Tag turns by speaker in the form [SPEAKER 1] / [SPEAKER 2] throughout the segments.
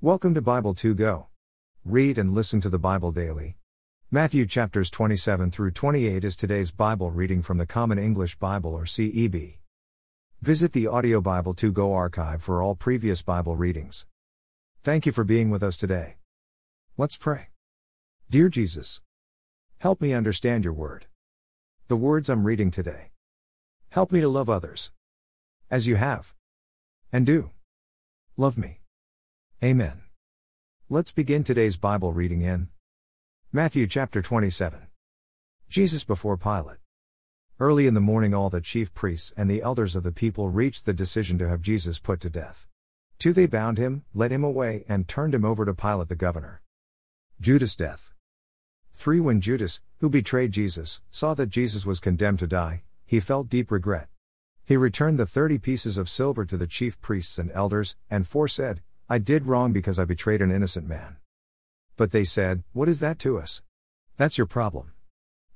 [SPEAKER 1] Welcome to Bible 2 Go. Read and listen to the Bible daily. Matthew chapters 27 through 28 is today's Bible reading from the Common English Bible or CEB. Visit the Audio Bible 2 Go archive for all previous Bible readings. Thank you for being with us today. Let's pray. Dear Jesus, help me understand your word. The words I'm reading today. Help me to love others. As you have. And do. Love me. Amen. Let's begin today's Bible reading in Matthew chapter 27. Jesus before Pilate. Early in the morning, all the chief priests and the elders of the people reached the decision to have Jesus put to death. Two, they bound him, led him away, and turned him over to Pilate the governor. Judas' death. 3. When Judas, who betrayed Jesus, saw that Jesus was condemned to die, he felt deep regret. He returned the thirty pieces of silver to the chief priests and elders, and 4 said, I did wrong because I betrayed an innocent man. But they said, What is that to us? That's your problem.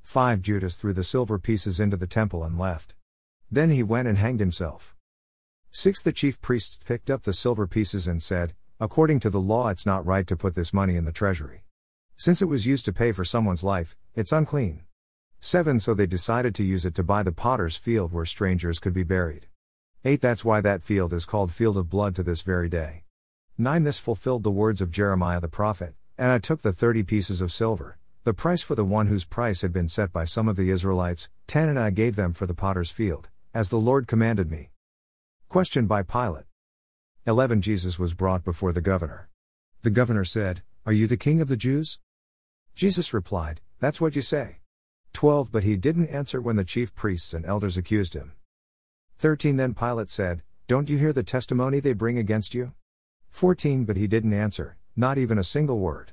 [SPEAKER 1] 5. Judas threw the silver pieces into the temple and left. Then he went and hanged himself. 6. The chief priests picked up the silver pieces and said, According to the law, it's not right to put this money in the treasury. Since it was used to pay for someone's life, it's unclean. 7. So they decided to use it to buy the potter's field where strangers could be buried. 8. That's why that field is called Field of Blood to this very day. 9 This fulfilled the words of Jeremiah the prophet, and I took the thirty pieces of silver, the price for the one whose price had been set by some of the Israelites, 10 and I gave them for the potter's field, as the Lord commanded me. Question by Pilate. 11 Jesus was brought before the governor. The governor said, Are you the king of the Jews? Jesus replied, That's what you say. 12 But he didn't answer when the chief priests and elders accused him. 13 Then Pilate said, Don't you hear the testimony they bring against you? 14 But he didn't answer, not even a single word.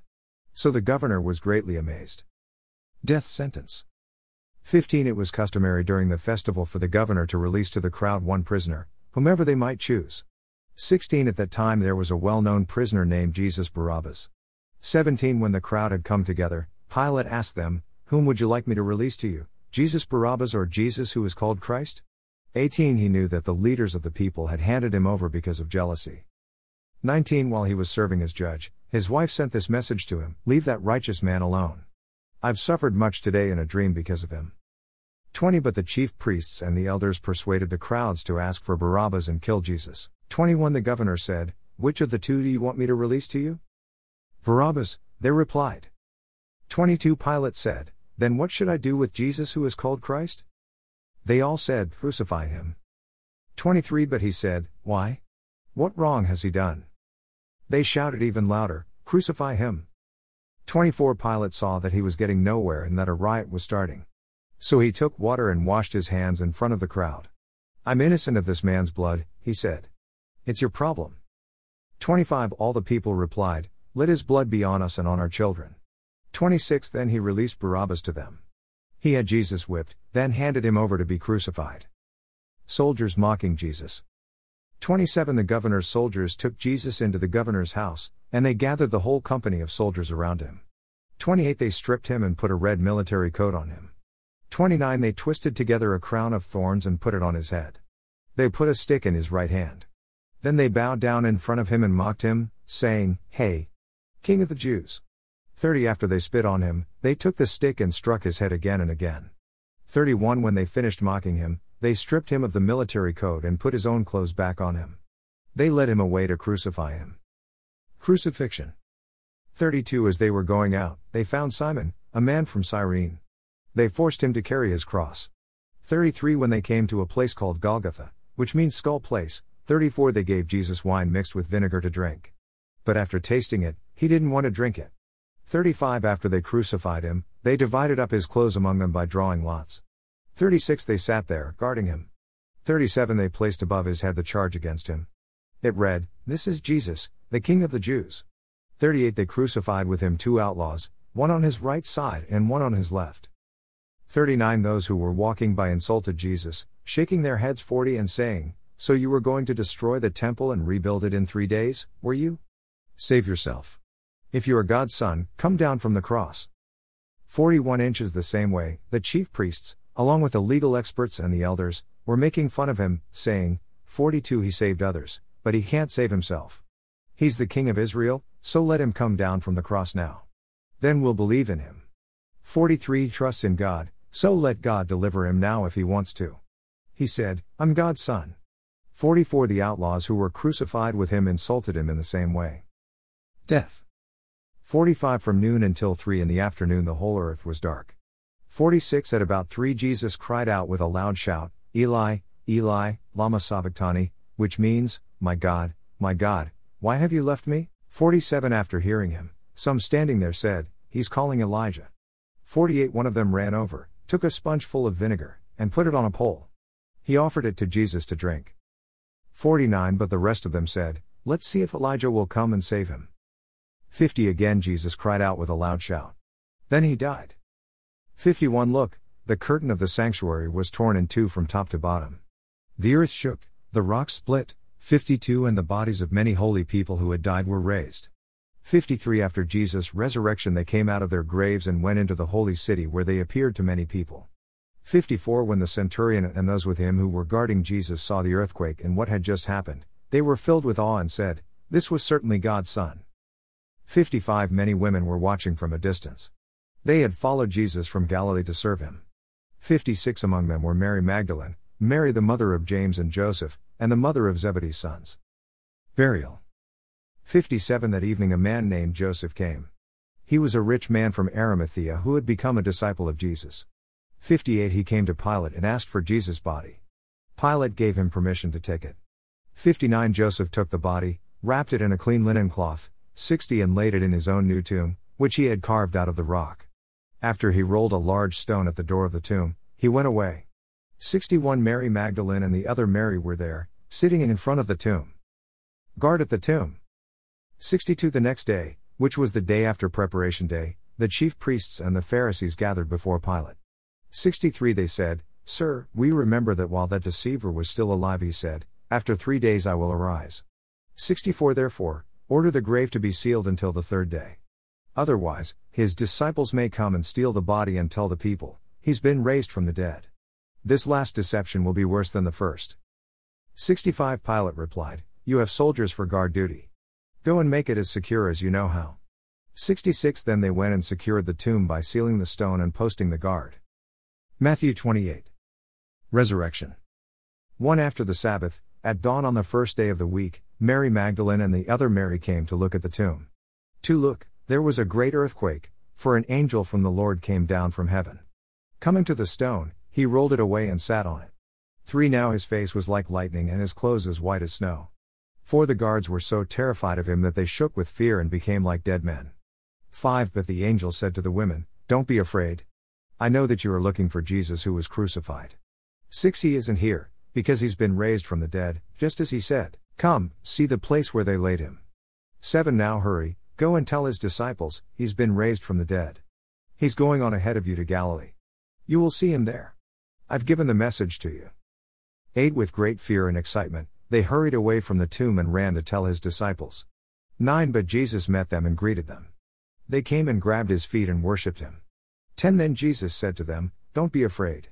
[SPEAKER 1] So the governor was greatly amazed. Death sentence. 15 It was customary during the festival for the governor to release to the crowd one prisoner, whomever they might choose. 16 At that time there was a well known prisoner named Jesus Barabbas. 17 When the crowd had come together, Pilate asked them, Whom would you like me to release to you, Jesus Barabbas or Jesus who is called Christ? 18 He knew that the leaders of the people had handed him over because of jealousy. 19 While he was serving as judge, his wife sent this message to him Leave that righteous man alone. I've suffered much today in a dream because of him. 20 But the chief priests and the elders persuaded the crowds to ask for Barabbas and kill Jesus. 21 The governor said, Which of the two do you want me to release to you? Barabbas, they replied. 22 Pilate said, Then what should I do with Jesus who is called Christ? They all said, Crucify him. 23 But he said, Why? What wrong has he done? They shouted even louder, Crucify him! 24 Pilate saw that he was getting nowhere and that a riot was starting. So he took water and washed his hands in front of the crowd. I'm innocent of this man's blood, he said. It's your problem. 25 All the people replied, Let his blood be on us and on our children. 26 Then he released Barabbas to them. He had Jesus whipped, then handed him over to be crucified. Soldiers mocking Jesus. 27 The governor's soldiers took Jesus into the governor's house, and they gathered the whole company of soldiers around him. 28 They stripped him and put a red military coat on him. 29 They twisted together a crown of thorns and put it on his head. They put a stick in his right hand. Then they bowed down in front of him and mocked him, saying, Hey! King of the Jews! 30 After they spit on him, they took the stick and struck his head again and again. 31 When they finished mocking him, they stripped him of the military coat and put his own clothes back on him. They led him away to crucify him. Crucifixion. 32 As they were going out, they found Simon, a man from Cyrene. They forced him to carry his cross. 33 When they came to a place called Golgotha, which means skull place, 34 They gave Jesus wine mixed with vinegar to drink. But after tasting it, he didn't want to drink it. 35 After they crucified him, they divided up his clothes among them by drawing lots. 36 They sat there, guarding him. 37 They placed above his head the charge against him. It read, This is Jesus, the King of the Jews. 38 They crucified with him two outlaws, one on his right side and one on his left. 39 Those who were walking by insulted Jesus, shaking their heads 40 and saying, So you were going to destroy the temple and rebuild it in three days, were you? Save yourself. If you are God's Son, come down from the cross. 41 inches the same way, the chief priests, along with the legal experts and the elders, were making fun of him, saying, 42 He saved others, but he can't save himself. He's the King of Israel, so let him come down from the cross now. Then we'll believe in him. 43 Trusts in God, so let God deliver him now if he wants to. He said, I'm God's son. 44 The outlaws who were crucified with him insulted him in the same way. Death. 45 From noon until 3 in the afternoon the whole earth was dark. 46 At about 3 Jesus cried out with a loud shout, Eli, Eli, lama sabachthani, which means, My God, my God, why have you left me? 47 After hearing him, some standing there said, He's calling Elijah. 48 One of them ran over, took a sponge full of vinegar, and put it on a pole. He offered it to Jesus to drink. 49 But the rest of them said, Let's see if Elijah will come and save him. 50 Again Jesus cried out with a loud shout. Then he died. 51 Look, the curtain of the sanctuary was torn in two from top to bottom. The earth shook, the rocks split, 52 And the bodies of many holy people who had died were raised. 53 After Jesus' resurrection, they came out of their graves and went into the holy city where they appeared to many people. 54 When the centurion and those with him who were guarding Jesus saw the earthquake and what had just happened, they were filled with awe and said, This was certainly God's Son. 55 Many women were watching from a distance. They had followed Jesus from Galilee to serve him. 56 Among them were Mary Magdalene, Mary the mother of James and Joseph, and the mother of Zebedee's sons. Burial. 57 That evening a man named Joseph came. He was a rich man from Arimathea who had become a disciple of Jesus. 58 He came to Pilate and asked for Jesus' body. Pilate gave him permission to take it. 59 Joseph took the body, wrapped it in a clean linen cloth, 60 and laid it in his own new tomb, which he had carved out of the rock. After he rolled a large stone at the door of the tomb, he went away. 61 Mary Magdalene and the other Mary were there, sitting in front of the tomb. Guard at the tomb. 62 The next day, which was the day after preparation day, the chief priests and the Pharisees gathered before Pilate. 63 They said, Sir, we remember that while that deceiver was still alive, he said, After three days I will arise. 64 Therefore, order the grave to be sealed until the third day. Otherwise, his disciples may come and steal the body and tell the people, He's been raised from the dead. This last deception will be worse than the first. 65 Pilate replied, You have soldiers for guard duty. Go and make it as secure as you know how. 66 Then they went and secured the tomb by sealing the stone and posting the guard. Matthew 28. Resurrection. One after the Sabbath, at dawn on the first day of the week, Mary Magdalene and the other Mary came to look at the tomb. To look, there was a great earthquake, for an angel from the Lord came down from heaven. Coming to the stone, he rolled it away and sat on it. 3 Now his face was like lightning and his clothes as white as snow. 4 the guards were so terrified of him that they shook with fear and became like dead men. 5 But the angel said to the women, Don't be afraid. I know that you are looking for Jesus who was crucified. 6 He isn't here, because he's been raised from the dead, just as he said. Come, see the place where they laid him. 7 Now hurry, go and tell his disciples, he's been raised from the dead. He's going on ahead of you to Galilee. You will see him there. I've given the message to you. 8 With great fear and excitement, they hurried away from the tomb and ran to tell his disciples. 9 But Jesus met them and greeted them. They came and grabbed his feet and worshipped him. 10 Then Jesus said to them, Don't be afraid.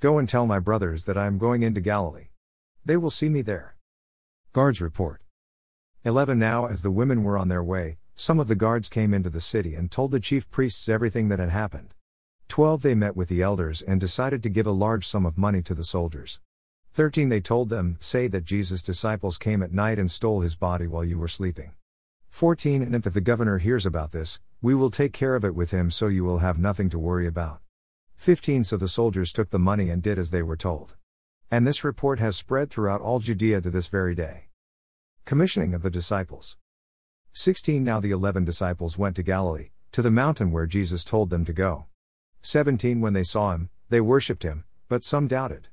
[SPEAKER 1] Go and tell my brothers that I am going into Galilee. They will see me there. Guards report. 11 Now, as the women were on their way, some of the guards came into the city and told the chief priests everything that had happened. 12 They met with the elders and decided to give a large sum of money to the soldiers. 13 They told them, Say that Jesus' disciples came at night and stole his body while you were sleeping. 14 And if the governor hears about this, we will take care of it with him so you will have nothing to worry about. 15 So the soldiers took the money and did as they were told. And this report has spread throughout all Judea to this very day. Commissioning of the disciples. 16 Now the eleven disciples went to Galilee, to the mountain where Jesus told them to go. 17 When they saw him, they worshipped him, but some doubted.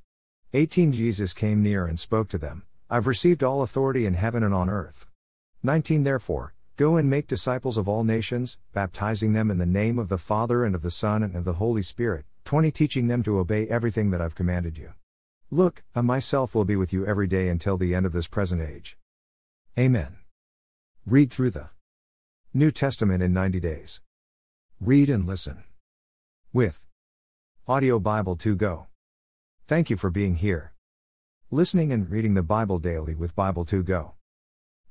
[SPEAKER 1] 18 Jesus came near and spoke to them I've received all authority in heaven and on earth. 19 Therefore, go and make disciples of all nations, baptizing them in the name of the Father and of the Son and of the Holy Spirit. 20 Teaching them to obey everything that I've commanded you. Look, I myself will be with you every day until the end of this present age. Amen. Read through the New Testament in 90 days. Read and listen. With Audio Bible 2 Go. Thank you for being here. Listening and reading the Bible daily with Bible 2 Go.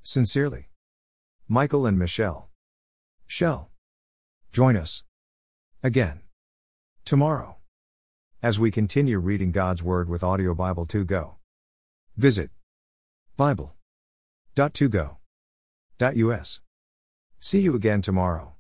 [SPEAKER 1] Sincerely. Michael and Michelle. Shell. Join us. Again. Tomorrow. As we continue reading God's Word with Audio Bible 2 Go. Visit Bible.2go.us. See you again tomorrow.